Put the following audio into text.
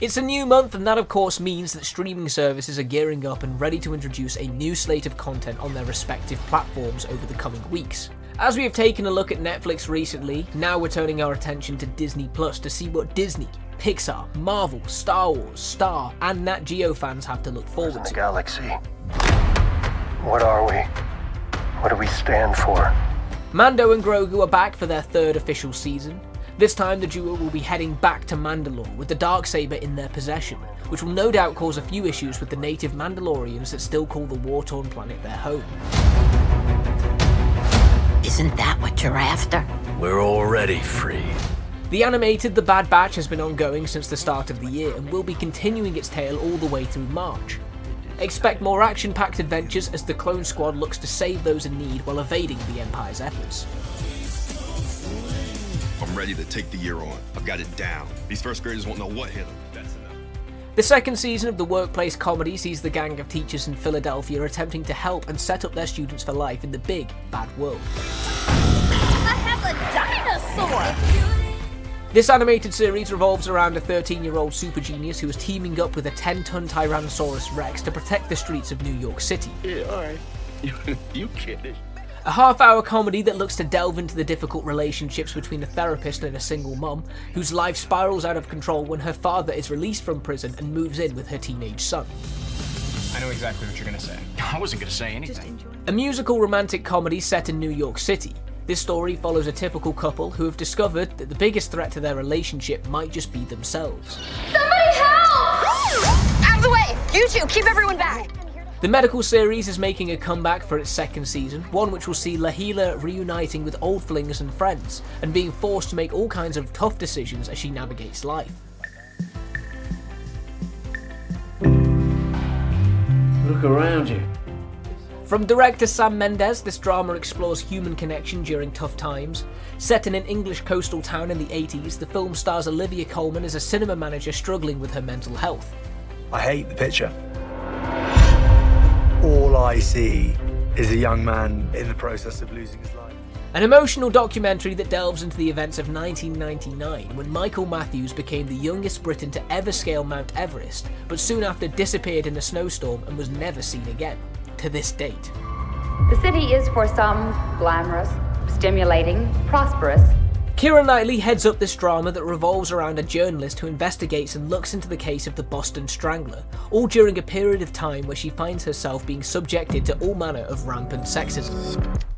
It's a new month, and that of course means that streaming services are gearing up and ready to introduce a new slate of content on their respective platforms over the coming weeks. As we have taken a look at Netflix recently, now we're turning our attention to Disney Plus to see what Disney, Pixar, Marvel, Star Wars, Star, and Nat Geo fans have to look forward the to. galaxy. What are we? What do we stand for? Mando and Grogu are back for their third official season. This time, the duo will be heading back to Mandalore with the Darksaber in their possession, which will no doubt cause a few issues with the native Mandalorians that still call the war torn planet their home. Isn't that what you're after? We're already free. The animated The Bad Batch has been ongoing since the start of the year and will be continuing its tale all the way through March. Expect more action packed adventures as the Clone Squad looks to save those in need while evading the Empire's efforts. I'm ready to take the year on. I've got it down. These first graders won't know what hit them. That's enough. The second season of the workplace comedy sees the gang of teachers in Philadelphia attempting to help and set up their students for life in the big, bad world. I have a dinosaur! This animated series revolves around a 13 year old super genius who is teaming up with a 10 ton Tyrannosaurus Rex to protect the streets of New York City. Yeah, alright. You, you kidding? A half hour comedy that looks to delve into the difficult relationships between a therapist and a single mum, whose life spirals out of control when her father is released from prison and moves in with her teenage son. I know exactly what you're gonna say. I wasn't gonna say anything. A musical romantic comedy set in New York City. This story follows a typical couple who have discovered that the biggest threat to their relationship might just be themselves. Somebody help! Out of the way! You two, keep everyone back! The medical series is making a comeback for its second season, one which will see Lahela reuniting with old flings and friends, and being forced to make all kinds of tough decisions as she navigates life. Look around you. From director Sam Mendes, this drama explores human connection during tough times. Set in an English coastal town in the 80s, the film stars Olivia Colman as a cinema manager struggling with her mental health. I hate the picture. All I see is a young man in the process of losing his life. An emotional documentary that delves into the events of 1999 when Michael Matthews became the youngest Briton to ever scale Mount Everest, but soon after disappeared in a snowstorm and was never seen again, to this date. The city is for some glamorous, stimulating, prosperous. Keira Knightley heads up this drama that revolves around a journalist who investigates and looks into the case of the Boston Strangler, all during a period of time where she finds herself being subjected to all manner of rampant sexism.